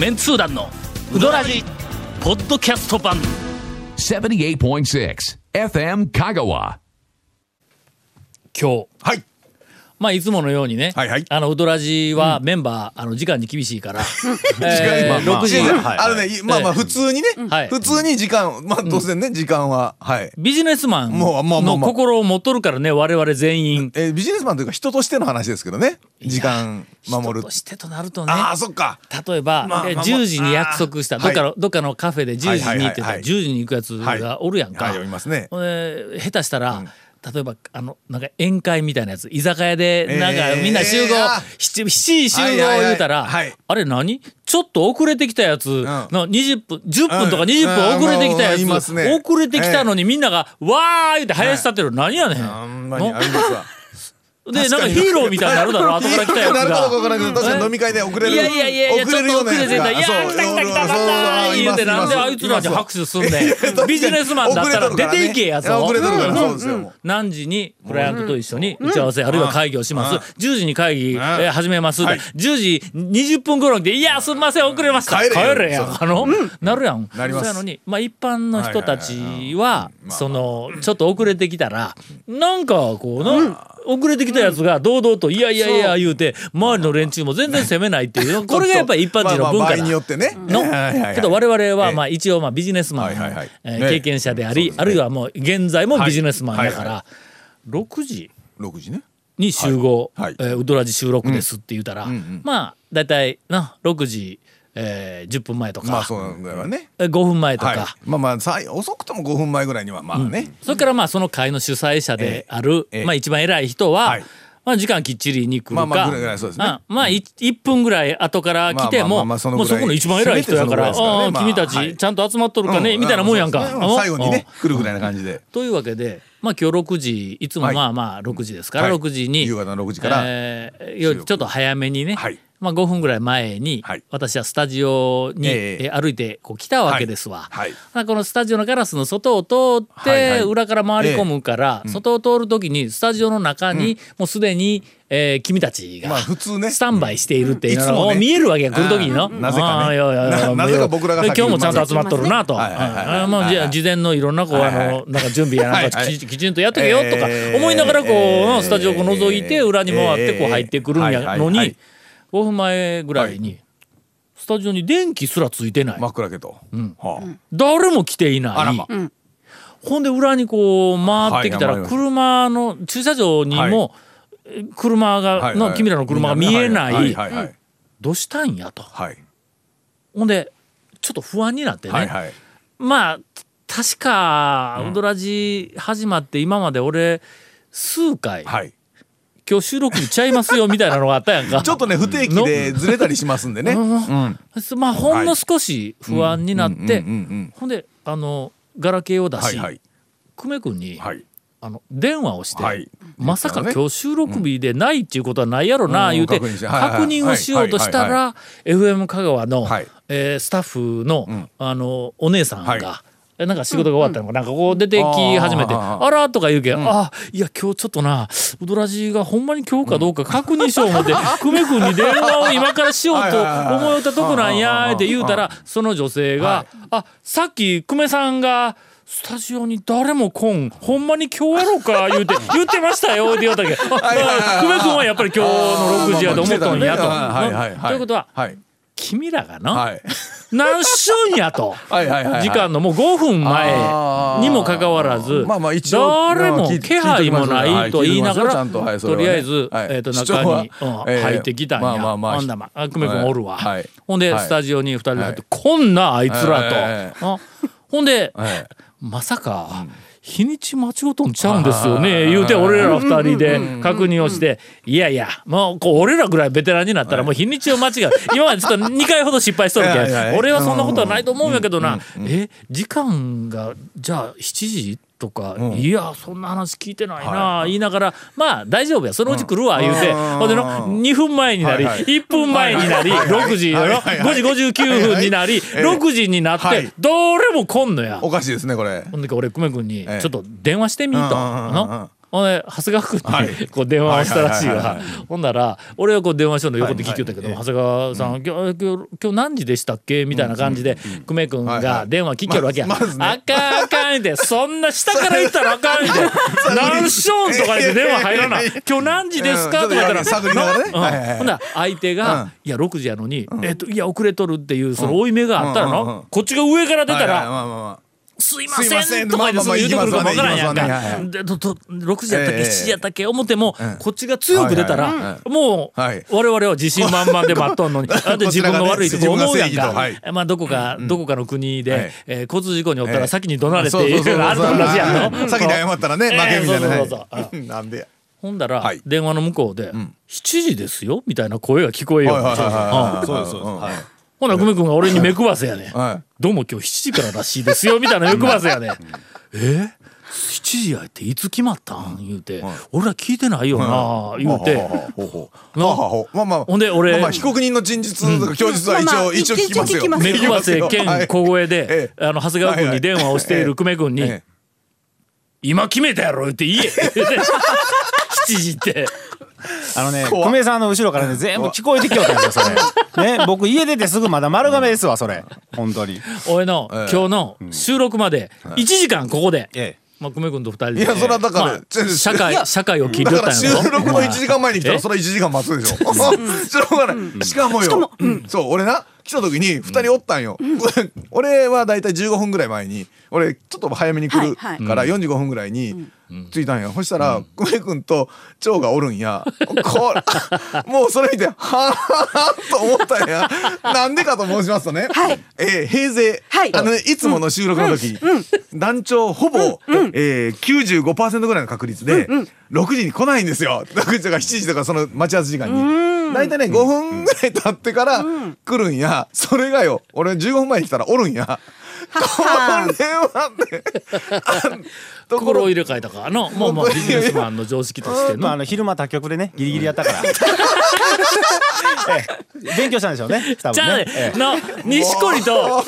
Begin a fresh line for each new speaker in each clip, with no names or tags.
メンツー団のウドラジポッドキャスト版
78.6 FM Kagawa.
今日
はい。
まあいつものようにね、
はいはい。
あのウドラジはメンバー、あの時間に厳しいから、えー
まあまあ。
6時。
あのね、いまあまあ普通にね、
はい。
普通に時間、まあ当然ね、時間は、はい。
ビジネスマンの
まあ
心を持っとるからね我々全員。
えービジネスマンというか人としての話ですけどね。時間守る
人と。してとなるとね。
ああ、そっか。
例えば、え
まあまあまあ。
10時に約束した。どっかの、どっかのカフェで10時にって言ったら
はいはいはいはい
10時に行くやつがおるやんか、
はい、読みますね。
えー下手したら、例えばあのなんか宴会みたいなやつ。居酒屋でなんか
えー
みんな集合、
あ
7, 時集合
はいはいはい。
言うたら、
はい。
あれ何？ちょっと遅れてきたやつ。の20分10分とか
うん。
20分遅れてきたや
うん。うん。ね
遅れてきたのにみん。なが「わー!」言って林立ってる、何やねん。
あん。まりありますわ。
でなんかヒーローみたいになるだろ？後から来たやつ
なるかどうかわ
が。
からないけど、確かに飲み会で遅れる。
いやいやいやいやちょっと遅れてたいや来た来た来た来た言うてなんであいつらに拍手すんねん。ビジネスマンだ。ったら出ていけやぞ。
遅れとるからそうですよ。
何時にクライアントと一緒に打ち合わせあるいは会議をします。10時に会議えー始めます。
はい。
10時20分頃にで「いやすんません遅れました」
帰れ
や。
そう。
あのなるやん。
なります。
そうやのにまあ一般の人たち
はい
はそのちょっと遅れてきたらなんかこうな遅れてきたやつが堂々と「いやいやいや」言うて周りの連中も全然責めないっていうこれがやっぱり一般人の文化だ。の。けど我々は
ええ。
まあ一応まあビジネスマン経験者でありあるいはもう現在もビジネスマンだか
はい
ら6時
？6時ね。
に集合。ウドラジ収録ですって言うたら。まあ大体な6時えー10分前とか。
まあそうだよね。
えー5分前と
はい。
か。
まあまあ遅くとも5分前ぐらいにはまあね。
それからまあその会の主催者である
ええ。
まあ一番偉い人は
はい。
まあ時間きっちりに来るか。
まあまあぐらいぐらいそうですね。
あまあい1分ぐらい後から来ても
あまあそ
この一番偉い人やから
ね。まあ。
君た
はい。
ちちゃんと集まっとるかねみたいなもんやんか。
うそうですね。最後にね
うん
来るぐらいな感じで。
というわけで、まあ、今日6時いつも
はい。
まあまあ6時ですから、
はい。
6時に
夕方の6時から
えーよりちょっと早めにね、
はい
まあ、5分ぐらい前に、
はい。
私はスタジオに、
え
歩いてこう来たわけですわ。
はい。
まあこのスタジオのガラスの外を通って、
はいはい。
裏から回り込むから、外を通る時にスタジオの中に、もうすでに、えー君たちが、
まあ普通ね。
スタンバイしているっていうのが、
いつもね。
もう見えるわけや来る時にの。
なぜかね。
あーいやいやいや
ななぜか僕らが先に
今日もちゃんと集まっとるなと。
はいはいはいはい
あーまあじゃあ事前のいろんなこうあ
はいはい。
のなんか準備やなんか
はいはい。
きちきちんとやっとけよとか
えー
思いながらこうスタジオを覗いて
えー
裏に回ってこう入ってくるんやの
はいはいは
に
い
5分前ぐらいにスタジオに電気すらついてない。
真っ暗けと。はあ。
誰も来ていない。
あらま。
ほんで裏にこう回ってきたら車の駐車場にもえ車が
はいはい。
の君らの車が見えな
はい
どうしたんやと。
はい。
ほんでちょっと不安になってね。
はいはい。
まあ確かウドラジ始まって今まで俺数回
はい。
今日収録日ちゃいますよみたいなのがあったやんか。
ちょっとね不定期でずれたりしますんでね。うん。
まあほんの少し不安になってほんであのガラケーを出し
はいはい。
久米君に
はい。
あの電話をして、
はい。
まさか
ね。
今日収録日でないっていうことはないやろな、
うん
言うて。
確認
をしようとした
はい
ら FM 香川の、
はい。
えースタッフの,、あのお姉さんが、なんか仕事が終わったのかな。んかこう出てき始めて「
あ
ら」とか言うけん「あいや今日ちょっとなウドラジがほんまに今日かどうか確認しよう思って 久米君に電話を今からしようと思いたとこなんや」って言うたらその女性が「あさっき久米さんが」スタジオに誰も来んほんまに今日やろうか言うて 言ってましたよって言うたけど久米君はやっぱり今日の6時やと思っとんやと。ということは
はい。
君らがな、
はい
何しゅんやと。時間のもう5分前にもかかわらず誰も気配もないと言いながら
と。
りあえず
はい。
えーと中に入ってきたんや。
まあ
んだまあ。久米君おるわ。
はい。
ほんで
はい。
スタジオに2人で入って
は
こんなあいつら
はい。
とあほんで
はい。
まさか日にち間違うとんちゃうんですよね。言うて俺ら二人で確認をしていやいやもうこう俺らぐらいベテランになったらもう日にちを間違う。今までちょっと2回ほど失敗しとるけん。俺はそんなことはないと思うんやけどなえ時間がじゃあ7時とか、いやそんな話聞いてないな、言いながらまあ大丈夫やそのうち来るわ言うて、
うん。
ほんでの2分前になり、
はいはい。
1分前になり、6時やろ、
はいはいはい。
5時59分になり、6時になって、
はい。
どれも来んのや。
おかしいですねこれ。
ほんで俺久米君に
ええ。
ちょっと電話してみと、ほんで長谷川君
はい。
にこう電話をしたらしい
はいはいはい
わほんだら俺はこう電話しようの横で聞きよったけど長谷川さん「今日今日今日何時でしたっけ?」みたいな感じで久米君
はいはい。
が電話聞きよるわけや「
まずまずね。
あかんあかん」ってそんな下から言ったらあかんって「何しょん」とか言って電話入らない 「今日何時ですか?」とか言ったら
うん。はいはいはい。
ほんなら相手が
うん「
いや6時やのにえっといや遅れとる」っていうその負い目があったら
うんうんうん。
のこっちが上から出た
はいはい
ら
まあまあまあ「
すいま
せん
せん」とか言ってそう言うてくるかもわからんやんか。でとと6時やったっけ？
ええ。
7時やったっけ？思ってもこっちが強く出たらもう
はい。
我々は自信満々で待っとんのに。あで自分が悪いとか思うやんか。まあどこかどこかの国
はい。
でえー交通事故におった
ええ。
ら先に怒鳴れってあると同じやん。の
先に謝ったらね負けみたいな。
そうそうそう
なんでや。
ほんだら
はい。
電話の向こうで「7時ですよ」みたいな声が聞こえよう。
そうですそう
ほな久米君が俺に目くばせやね。ん
はい。
どうも今日7時かららしいですよみたいな目くばせやね。ん。え？7時やっていつ決まったん？言うて。俺ら聞いてないよな言うて。
まあまあ
ほんで俺
まあまあ被告人の陳述とか供述は一応一応聞きますよ。
目くばせ兼
はい
小声
え
であの長谷川君に電話をしている久米君に
ええ「
今決めたやろ」言って言え。7時って
あのね久米さんの後ろからね全部聞こえてきよったんですよそれ。ね僕家出てすぐまだ丸亀ですわそれ。本当に。
俺の
ええ。
今日の収録まで1時間ここで
ええ。
まあ久米君と2人で。
いやそれはだから
まあ社会社会を聞いて
だから
ったんやろ？
収録の1時間前に来た
え？
らそれは1時間待つでしょ。しょうがない。しかもよ。そう俺な来た時に2人おったんよ。俺はだいたい15分ぐらい前に俺ちょっと早めに来るから45分ぐらいに着いたんや。そしたら久米君と長がおるんや。これもう それ見てはあと思ったんや。なんでかと申しますとね。えー平成
はい。
あのねいつもの収録の時団長ほぼえー95%ぐらいの確率で6時に来ないんですよ。6時とか7時とかその待ち合わせ時間に。大体ね5分ぐらい経ってから来るんや。それがよ俺15分前に来たらおるんや。これはねあところ
心を入れ替えたかの もうもうビジネスマンの常識として
まあ、あ
の
の昼間他局でねギリギリやったから、ええ。勉強したんでしょうね多
じゃあね
分ね、ええ。
の錦織との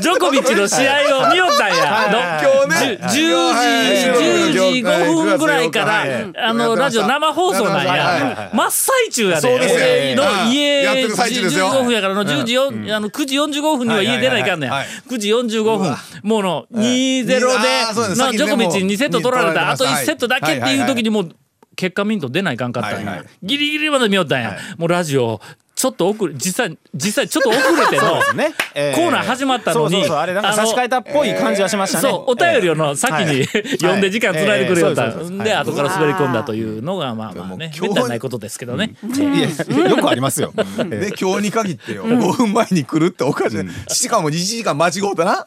ジョコビッチの試合を見よったんや。の
今日ね
じゅ10時10時5分ぐらいからあのラジオ生放送なんや。真っ最中やで俺の
はい。
家
やってる最中ですよ
15分やからの10時よあの9時45分には家出ない。かんねん
はい。はい。
9時45分もうの2-0でのジョコビッチに2セット取られたあと
もう
1セットだけっていう時にもう結果ミント出ないかんかったんや。
はいはい。
ギリギリまで見よったんや。もうラジオちょっと遅れ実際実際ちょっと遅れての
ね。ええ
コーナー始まったのに
そうそうそうあれなんか差し替えたっぽい感じはしましたね、
そうお便りをの先に、読んで時間つないでくれよった、
ええそうで
後から滑り込んだというのがまあまあねめったにないことですけどね、
いやよくありますよ、ええ
で今日に限ってよ5分前に来るっておかしい。しかも1時間間違うたな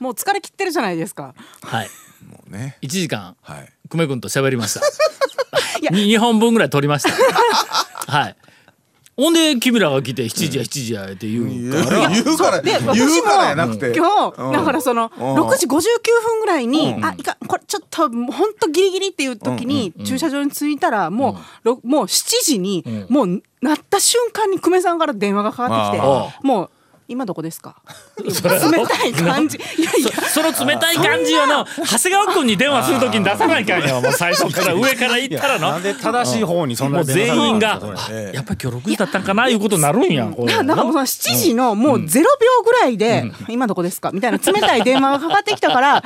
もう疲れ切ってるじゃないですか。
はい。
もうね。
1時間
はい。
久米君と喋りました。
いや。
2本分ぐらい撮りました。はい。ほんで君らが来て7時や7時やって言うから、
言うから
で
言うからやなくて。
今日、
うん。
だからその
うん。
6時59分ぐらいに、
うん。
あいかんこれちょっともうほんとギリギリっていう時に駐車場に着いたらもう、ろもう7時に、もうなった瞬間に久米さんから電話がかかってきて
あ。
もう今どこですか？冷たい感じ。いやいや。
その冷たい感じをの長谷川君に電話するときに出さないかんよ もう最初から。上から行ったらの。
なんで正しい方にそんな
もう全員が
電話され。るんですか
あやっぱり今日6時だったんかないうことになるんや
ななんかもうその7時のもう0秒ぐらいで、今どこですか？みたいな冷たい電話がかかってきたから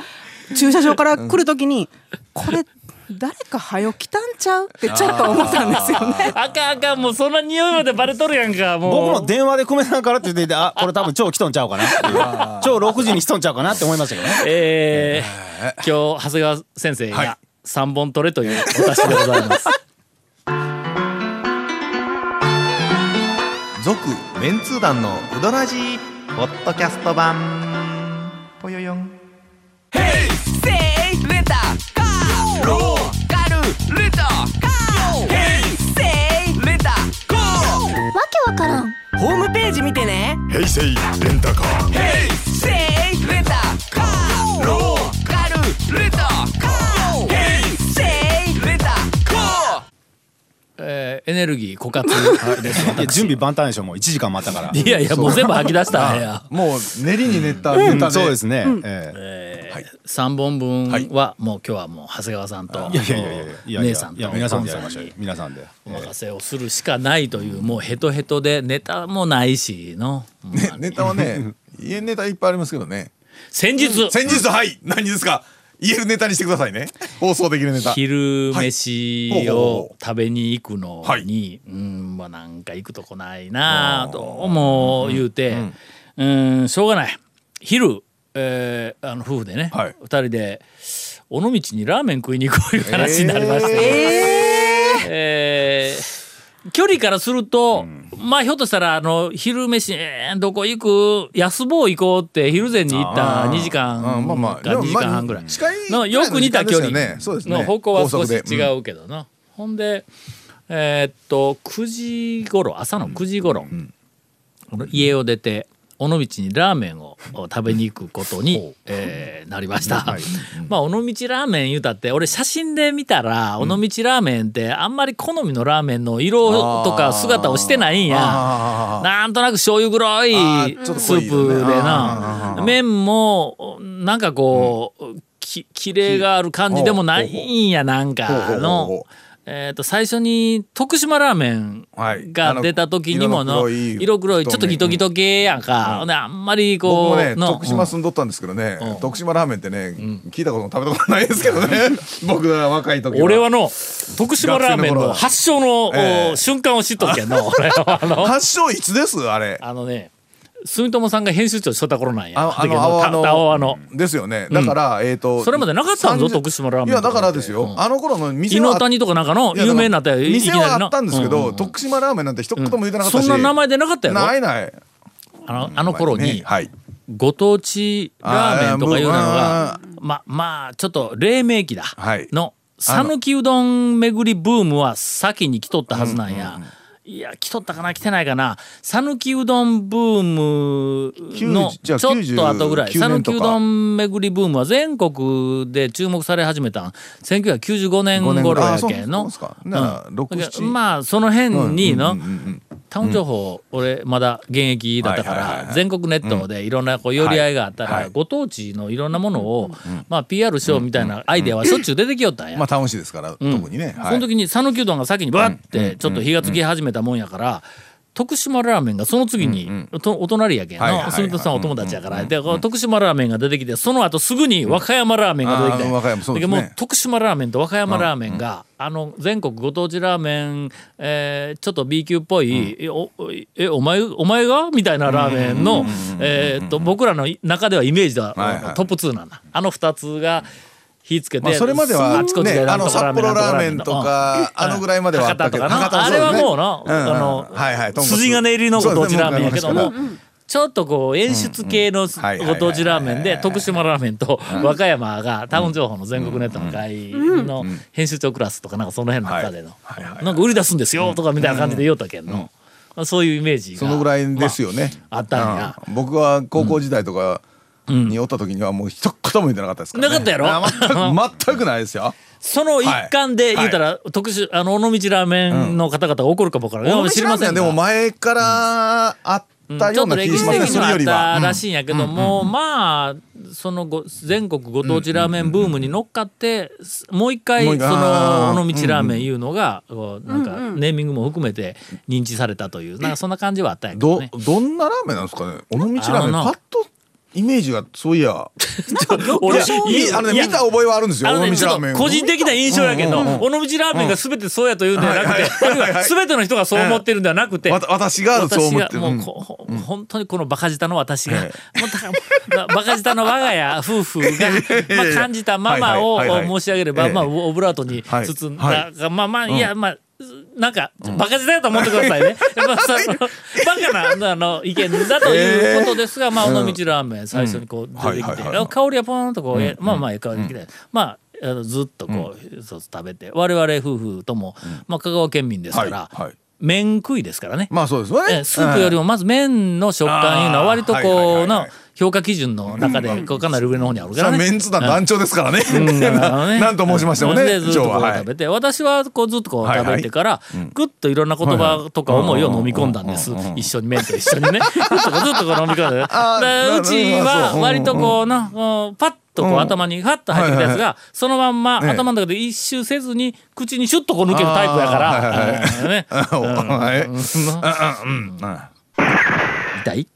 駐車場から来るときにこれ誰か早起きたんちゃう？ってちょっと思ったんですよね。
あかんあかんもうそんな匂いまでバレとるやんかもう。
僕も電話で久米さんからって言っててあこれ多分超来とんちゃうかなっていう。超6時に来とんちゃうかなって思いましたけどね。
えー、今日長谷川先生
はい。
が3本取れというお達しでございます。
続メンツー団のウドラジーポッドキャスト版。ぽよよん
ホームページ見てね。
平成レンタカー
エネルギー枯渇です。
準備万端でしょもう1時間待ったから。
いやいやもう全部吐き出した。んや。
もう練りに練ったネタで
そうですね、ええ。
はい
3本分
は
もう今日はもう長谷川さんと
い。やいやいやいやいや
姉さんと
皆さんで皆さんで。
お任せをするしかないというもうヘトヘトでネタもないしの、
ねネタはね家ネタいっぱいありますけどね。
先日。
先日はい。何ですか？言えるネタにしてくださいね。放送できるネタ。
昼飯を
ほ
食べに行くのに、うんまあなんか行くとこないなあともう言うてうんしょうがない。昼、えーあの夫婦でね、
はい。
二人で尾道にラーメン食いに行こういう話になりまして、えー距離からすると、まあひょっとしたらあの昼飯、えーどこ行く安坊行こうって昼前に行った2時間か
うんまあまあでも
2時間半ぐらい。のよく似た距離。
の
方向は少し違うけどな、ほんでえーっと9時頃朝の9時頃、この家を出て尾道にラーメンを食べに行くことに、えーなりました、まあ尾道ラーメン言うたって俺写真で見たら尾道ラーメンってあんまり好みのラーメンの色とか姿をしてないんや。なんとなく醤油黒いスープで
あ
な麺もなんかこうききれいがある感じでもないんやなんかの
う。
えー、と最初に徳島ラーメン
はい。
が出た時にも
あ
の
の色の黒い
色黒いちょっとギトギト系やんか、ほんであんまりこう
ね
の
徳島住んどったんですけどね
うん。
徳島ラーメンってね聞いたことも食べたことないですけどね。僕が若い時は。
俺はの徳島ラーメンの発祥の、
ええ。
お瞬間を知っとるけんの 俺はあの。
発祥いつです？あれ。
あのね住友さんが編集長しとった頃なんや。
あの青のですよね。だからえっと
それまでなかったんぞ
30
徳島ラーメン
いやだからですよ。
うん。
あの頃の店
伊
は
能谷とかなんかの有名になった
店はあったんですけ
うんうん。うん
ど徳島ラーメンなんて一言も言ってなかったし。
そんな名前でなかったやろ
ないない
あのあの頃に
ね。はい。
ご当地ラーメンとかいうのが
あ
ままあちょっと黎明期だ。
はい。
の讃岐うどん巡りブームは先に来とったはずなんや。いや来とったかな？来てないかな？讃岐うどんブームの
90じゃあ
ちょっと後ぐらい。
99年とか。
讃岐うどん巡りブームは全国で注目され始めたん？1995年頃やけんの？
う
ん
6 7
まあその辺にの、
うんうんうんうん
タウン情報、俺まだ現役だったから全国ネットでいろんなこう寄り合いがあったらご当地のいろんなものをまあ PR しようみたいなアイデアはしょっちゅう出てきよったんや。
まあ。タウン市ですから特にね。はい。
その時に讃岐うどんが先にバッてちょっと火がつき始めたもんやから徳島ラーメンがその次にとお隣やけんの住田さんお友達やから。で徳島ラーメンが出てきてその後すぐに和歌山ラーメンが出てきて。
あー和歌山そうですね。
もう徳島ラーメンと和歌山ラーメンがあの全国ご当地ラーメンえーちょっと B 級っぽいえおえお前お前が？みたいなラーメンのえーっと僕らの中ではイメージではトップ2なんだあの2つが火つけて、
まあそれまでは
あちこちで
あの札幌ラーメンとかあのぐらいまではあったけど。
博多とかな。あれはもうな、あの、
はいはい
筋金入りのご当地ラーメンやけどもちょっとこう演出系のご当地ラーメンで徳島ラーメンと和歌山がタウン情報の全国ネットの会の編集長クラスとかなんかその辺の中での。なんか売り出すんですよとかみたいな感じで言おったけんの。まあそういうイメージが
そのぐらいですよね。
まああったんや。
うん。僕は高校時代とかにおった時にはもう一言も言ってなかったですからね。
なかったやろ？
あ全く 全くないですよ。
その一環で言うたら特殊あの尾道ラーメンの方々が怒るかもわからない
尾道ラーメンはでも前からあったような気
ちょっと歴
がしますねそ
史的にはあっ
れよりは。
たらしいんやけども、まあそのご全国ご当地ラーメンブームに乗っかって、もう一回そ
もう一回。あー。
の尾道ラーメンいうのが、こうなんかネーミングも含めて認知されたというなんかそんな感じはあったんやけど
ど
ね。
どんなラーメンなんですかね？尾道ラーメンパッとイメージがそういや。見た覚えはあるんですよ
個人的な印象やけど、尾道ラーメンが全てそうやというんではなくて、全ての人がそう思ってるんではなくて、
私がそう思ってる。
もうこ、ほ本当にこのバカ舌の私が、もうだからバカ舌の我が家夫婦が、まあ、感じたままを申し上げれば、
ええ。
まあオブラートに
はい。
包んだ、
は
まあまあいやまあなんかバカ舌やと思ってくださいね。やっぱそのバカなあの意見だということですが、まあ尾道ラーメン最初にこう出てきて、香りはポーンとこう、えまあまあええ香りが来て、まああのずっとこう、そう食べて我々夫婦とも、まあ、香川県民ですから、麺食いですからね。
まあそうですよね。
えスープよりもまず麺の食感いうのは割とこうの
はいはい
評価基準の中でこうかなり上の方にあるからね。
メンツ団団長ですからね。
うん。あのね。
なんと申しましてもね
でずっと食べて、私はこうずっとこう食べてから、ぐっといろんな言葉とか思いを飲み込んだんです。一緒に麺と一緒にね。ずっとずっとこう飲み込んで。
あー
でうちは割とこうな、こうパッとこう
うん
頭にハッと入ってきたやつ
はい
がそのまんま
ええ
頭の中で一周せずに口にシュッとこう抜けるタイプやから。痛い？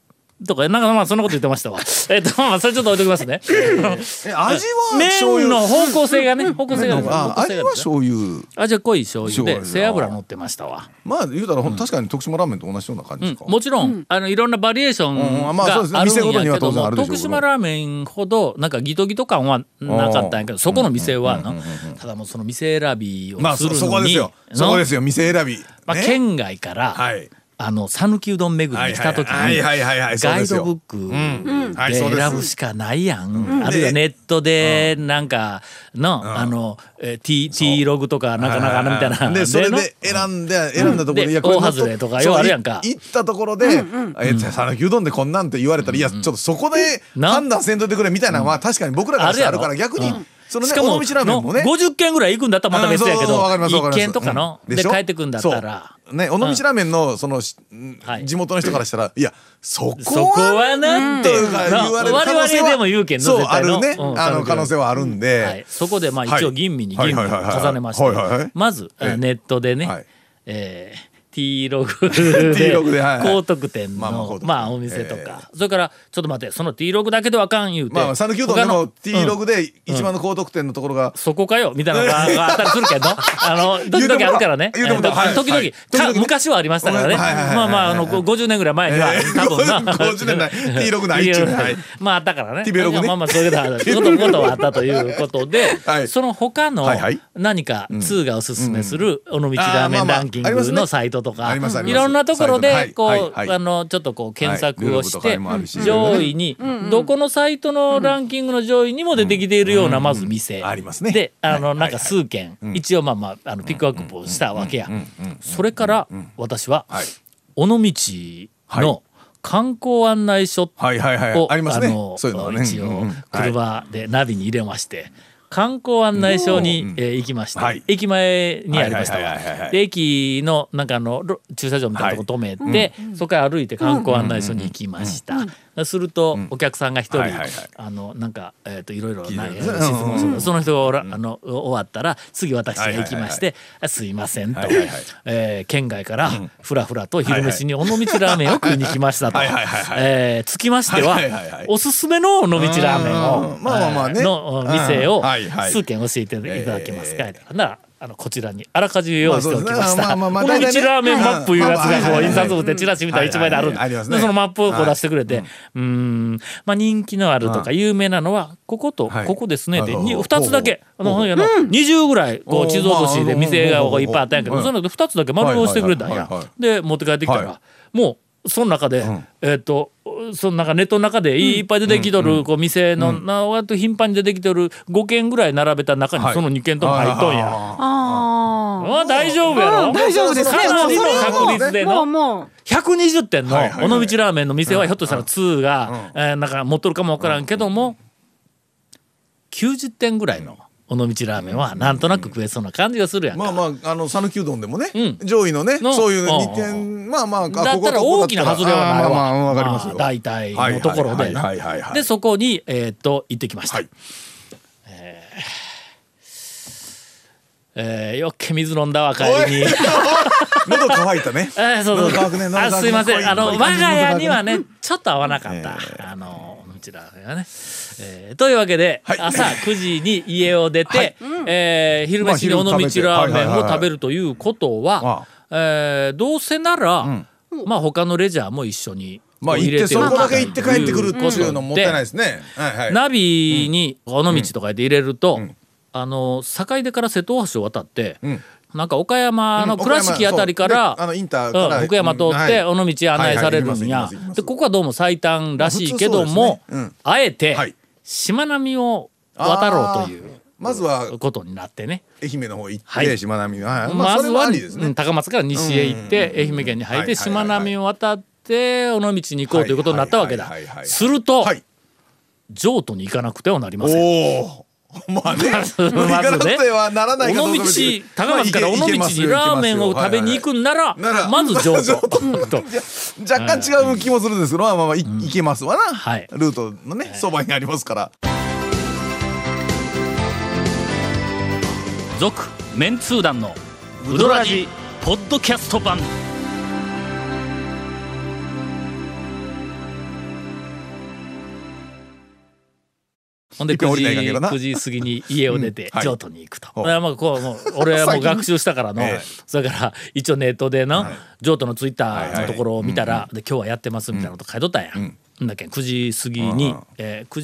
とかなんかまあそんなこと言ってましたわ。えっとまあそれちょっと置いときますね。
え味は醤油。
麺の方向性がね方向性が
味は醤油。
味は濃い醤油で背脂乗ってましたわ。
まあ言うたらほん確かに徳島ラーメンと同じような感じですか。
もちろん、あのいろんなバリエーション
うん。まあそうですね。
があるん
店ごとに
やけど。も、徳島ラーメンほどなんかギトギト感はなかったんやけどそこの店はな。ただもうその店選びを
まあ
するのに、
そそこですよ。そこですよ。店選び。
まあ、
ね。
県外から、
はい
あの讃岐うどん巡りに来た時に
はいはいはい。はいはいそう
ガイドブック
ん。はい
で選ぶしかないやん、あるいはネットでなんかの、あのえー T, T ログとかなんかなんかあのみたいな。
でそれ
の
で選んで選んだところ
で
でいやこれ
大外れとかようあるやんか。
行ったところで「え讃岐うどんでこんなん」って言われたらいやちょっとそこで
な
判断せんといてくれみたいなのは確かに僕らからしたらあるから逆にそのね
しかも
尾道ラーメンもね。
の？50件ぐらい行くんだったらまた別やけど
うんそうそうわかりますわか
1
ります。
軒とかの、で帰ってくんだったら
ね尾道ラーメンのそのし
はい。
地元の人からしたらいやそこ
そこはなって
とか言われる可能性は
我々でも言うけんの
そう
絶対の。
あるね。
うん
あの可能性はあるん
はい。
で、
そこでまあ
はい。
一応吟味に
はい
吟味を
はいはいはい。
重ねまして。
はいはいはい
まず
ええ。
ネットでね、
はい。
えー T ログ
T ログで
高得点のまあお店とか。それからちょっと待ってその T ログだけではあかん言うて。
まあ讃岐うどんでも T ログで一番の高得点のところが、
そこかよみたいなのががあったりするけど。あの時々あるからね。時々昔はありましたからね。まあまああのご50年ぐらい前には
えー。
多分な。
50年ない。T ログないっちゅう
まああったからね。まあまあそういうことはあった。ということで
はい。
その他の何か通がおすすめする尾道ラーメンランキングのサイトとか
ありますあります。
いろんなところでこう
はい
あのちょっとこう検索をして
もあるし。
上位にどこのサイトのランキングの上位にも出てきているようなまず店。
ありますね。
であの
はい
なんか数件。一応まあまああのピックアップをしたわけや。それから私は
はい。
尾道の観光案内所
はいはいはい。
を
ありますね。
の一応車でナビに入れまして観光案内所に、えー行きまして、
はい。
駅前にありました。
はい
わ
はいはいはいはい。
で駅のなんかあのろ駐車場みたいなとこ止めて、そこから歩いて観光案内所に行きました、すると、お客さんが一人、あのなんか、えー、といろいろ質問する。その人がおらあの終わったら次私が行きまして「あすいません」と、えー県外からふらふらと昼飯に尾道ラーメンを食いに来ましたと。えーつきましては,、おすすめの尾道ラーメンを
うん。まあまあまあ
の店を数軒教えていただけますか、
え
ならあのこちらにあらかじめ用意しておきました、
まあね。
ラーメンマップいうやつがこう
うん
印刷物でチラシみたいな一枚であるんで。そのマップをこう出してくれて、うーん。まあ人気のあるとか有名なのはここと
はい。
ここですね。って
はい。はい
2つだけ。あのほんやの20ぐらいこう地蔵節で店がこういっぱいあったんやけどその中で2つだけ丸押してくれたんや。
はいはいはいはい
で持って帰ってきた
は
らもうその中でえっとそのなんかネットの中でいっぱい出てきとるこう店のな割と頻繁に出てきとる5軒ぐらい並べた中に
はい。
その2軒とも入っとんや。
あ
あ大丈夫やろ？
うん大丈夫です。ね
かなりの確率で
もう
の
もう。
120点の尾道ラーメンの店はひょっとしたら2がえーなんか持っとるかもわからんけども90点ぐらいの尾道ラーメンはなんとなく食えそうな感じがするやんか。
まあまああの讃岐うどんでもね、
うん。
上位のね
の
そういう
うん。
二点まあまああ
だったら。大きな外れはないわ。
まあまあわかりますよ、
まあ大体のところで。でそこにえーっと行ってきました。
はい。
えーよっけ水飲んだわ帰りに。
喉乾いたね。
えーそうそう
喉乾くね。
あすいません。あの我が家にはねちょっと合わなかった、あのうちらがね、えーというわけで、
はい。
朝9時に家を出て、
はい。
えー昼飯に尾道ラーメンを食べるということは、
あ。
えーどうせなら、まあ他のレジャーも一緒に
まあ行ってそこだけ行って帰ってくるっていうのもったいないですね。はいはい。
ナビに尾道とかで入れると、あの坂出から瀬戸大橋を渡って、
ん。
なんか岡山の
うん
倉敷あたりから、
うであのインターから
うん福山通って
はい。
尾道案内されるんや。でここはどうも最短らしいけども、
まあ
えて
はい
しまなみを渡ろうという
まずは
ことになってね。
愛媛の方行って、
はい。
しまなみはいま
ずは、高松から西へ行って愛媛県に入ってしまなみを渡って尾道に行こうということになったわけだ。すると、
はい。
譲渡に行かなくてはなりません
まあね、
まずね、
ならないかどうか別に尾道、
高松から尾道にラーメンを食べに行くなら、まず
上
等 と。
若干違う気もするんですけど、まあまあ、いけますわな。ルートのね、そばにありますから。
続、メンツー団のウドラジポッドキャスト版。ほんで
いっぺん
9時
降りないかんけどな。
9時過ぎに家を出て
はい。
譲渡に行くと。
ほう。
いやまあこうもう俺はもう学習したからの。
ええ。
それから一応ネットでな譲渡のツイッタ
はいはい
ーのところを見たらで今日はやってますみたいなこと書いとったんや。んだっけ9時過ぎに、えー、9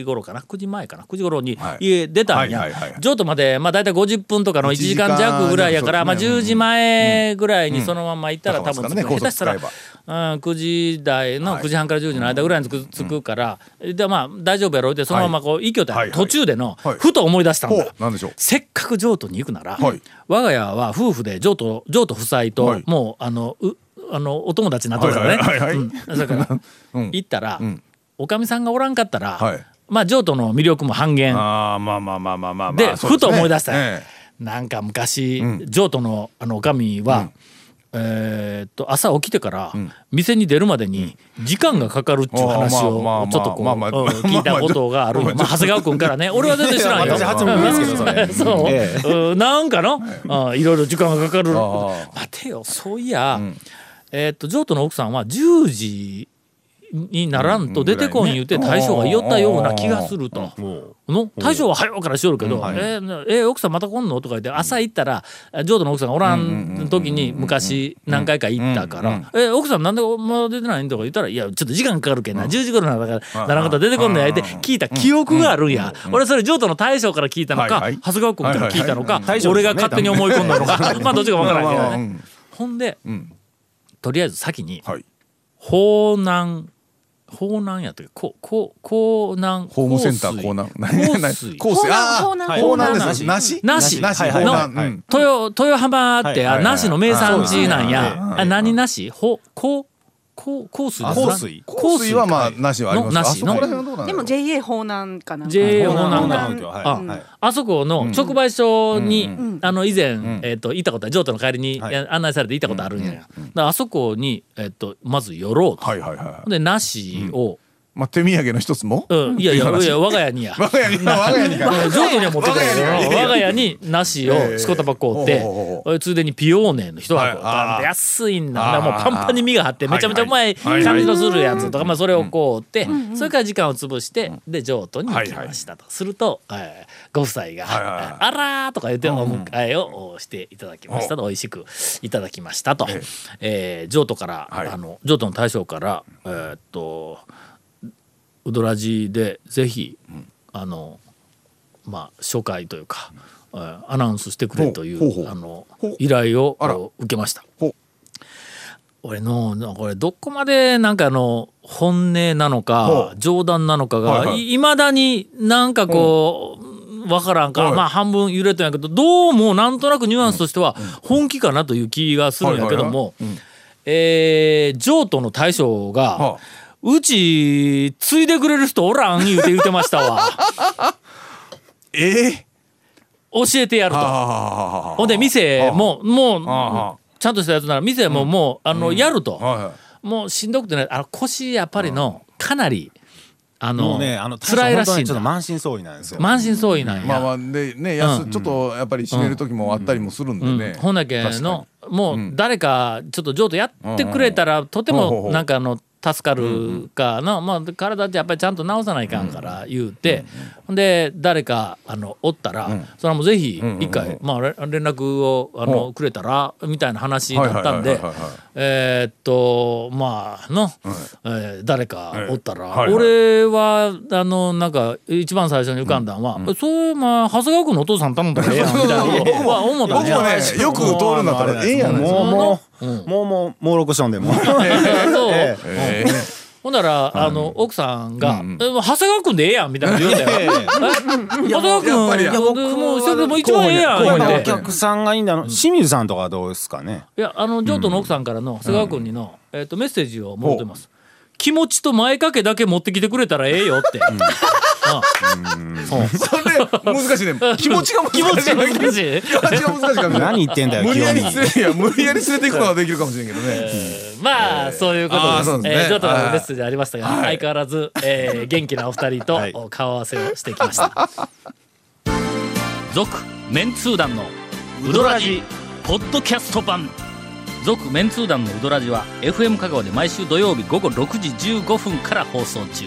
時頃かな？9時前かな？9時頃に
はい。
家出たんや、譲渡までまあ大体50分とかの1時間弱ぐらいやから、まあ、
一時間
10時前ぐらいにそのまま行ったら多分下手したら、
高
うん、9時台の
はい。
9時半から10時の間ぐらいに着く,、着くからでまあ大丈夫やろうってそのままこう行きよったんや。
はいはい。
途中での、
はい。
ふと思い出したんだ。
ほう。なんでしょう。
せっかく譲渡に行くなら、
はい。
我が家は夫婦で譲渡譲渡夫妻と、
はい。
もうあのうあのお友達になっとるからね、だから、
うん。
行ったら、
ん。
おかみさんがおらんかったら、
はい。
まあ譲渡の魅力も半減。
ああまあまあまあまあまあまあ。
でふと思い出したんや
え。
なんか昔、譲渡のあのおかみは、えーっと朝起きてから店に出るまでに時間がかかるっていう話をちょっとこう
まあまあまあ
うん聞いたことがある まあ長谷川君からね 俺は全然知らんよ。
私初耳ですけどそ
う、なんかのあいろいろ時間がかかる。
あ
待てよそういや、えーっと譲渡の奥さんは10時にならんと出てこん言うて大将が言おったような気がすると。の大将は早うからしよるけど「えーえー奥さんまた来んの?」とか言って朝行ったら譲渡の奥さんがおらん時に昔何回か行ったから「えー奥さんなんでまだ出てないん?」とか言ったら「いやちょっと時間かかるけんな10時頃なんだからならんかったら出てこんのや」って聞いた記憶があるんや。俺それ譲渡の大将から聞いたのか
はいはい。
長谷川君から聞いたのか
はいはい。はい
俺が勝手に思い込んだのかまあどっちかわからんけどね。ほんで
ん
とりあえず先に
はい。
方南方南やったっけ？ここ江南
ホームセンター
香水。
江南
香水。
香水。ああ江南。ですなし
なし
なし
豊豊浜って、あ
はいはいはい
梨の名産地なんや、
はいはいはい
あ何なしほここ香水
あ香水
香水はまあなしはあります。
のなし？の
あそこら辺はどうなん
でも JA 方南かな
JA
方南
方南
方南はい。
あそこの直売所に、
ん
あの以前、えっと行ったことは譲渡の帰りに、案内されて行ったことあるんや、だからあそこに、えっとまず寄ろうと、
はいはいはい
で梨を、
まあ手土産の一つも？
うん。いやいやいや我が家にや。
我が家に我が家にか
譲渡には持ってくる
我が家に
我が家に梨をしこたば買うて
ほうほうほうほ
ついでにピオーネの一箱。
はい。あー。
安いんだ。もうパンパンに実が張ってめちゃめちゃうまい感じのするやつとかまあそれを買うてそれから時間を潰してで譲渡に行きましたと。するとえーご夫妻が
はいはいはい「
あら」とか言ってお迎えをしていただきましたと。美味しくいただきましたと。えー譲渡から
はい。
あの譲渡の大将からえーっとウドラジでぜひ、あのまあ初回というか、えーアナウンスしてくれとい
ほう
あの依頼を受けました。俺のなこれどこまでなんかあの本音なの
ほ
か
う。
冗談なのかがいまだになんかこうわからんから
はい。
まあ半分揺れたんやけどどうもなんとなくニュアンスとしては本気かなという気がするんやけどもえー譲渡の大将が、
は
うち継いでくれる人おらん言うて言うてましたわ。
ええ。
教えてやると。
あ。
ほんで店もも
あ。
うちゃんとしたやつなら店ももうあのやると。もうしんどくてねあの腰やっぱりのかなりあの
ねあの
辛いらしいん
ちょっと
だ
満身創痍なんですよ。
満身創痍なん
まあま
や。
あでねやすちょっとやっぱり締める時もあったりもするんで
うん。
ね
ほんだけのもう誰かちょっと譲渡やってくれたらとてもなんかあの助かるかな、まあ、体ってやっぱりちゃんと治さないかんから言うて、ほんで誰かあのおったら、それはもうぜひ一回、まあ、れ連絡をあのくれたらみたいな話だったんで
はいはいはい。はいはい
えーっとまあの、えー誰かおったら、
はいはい。
俺はあのなんか一番最初に浮かんだんは、それまあ長谷川君のお父さん頼んだらええやんみたいな
僕もねよく通るんだったらええやないですか
もうもうもうもう猛録しとんでも。
ほんなら、あの奥さんが「え長谷川君でええやん」みたいな言うんだよ。え長谷川君僕もそれも一番ええやん
お。客さんがいいんだの清水さんとかどうですかね。
いやあの譲渡の奥さんからの長谷川君にの、えっとメッセージを持ってます。気持ちと前掛けだけ持ってきてくれたらええよって。
それ難しいね気持ちが難しい
気持ちが難しい。
気持ちが難しいかもしれない。
何言ってんだよ
無理やり連れいや無理やり連れていくことはできるかもしれんけどね。
まあ、そういうことでえー譲渡の
はい。
メッセージありましたが、相変わらず、えー元気なお二人と
はい。
顔合わせをしてきました。続、メンツー団のウドラジポッドキャスト版。続メンツー団のウドラジは FM 香川で毎週土曜日午後6時15分から放送中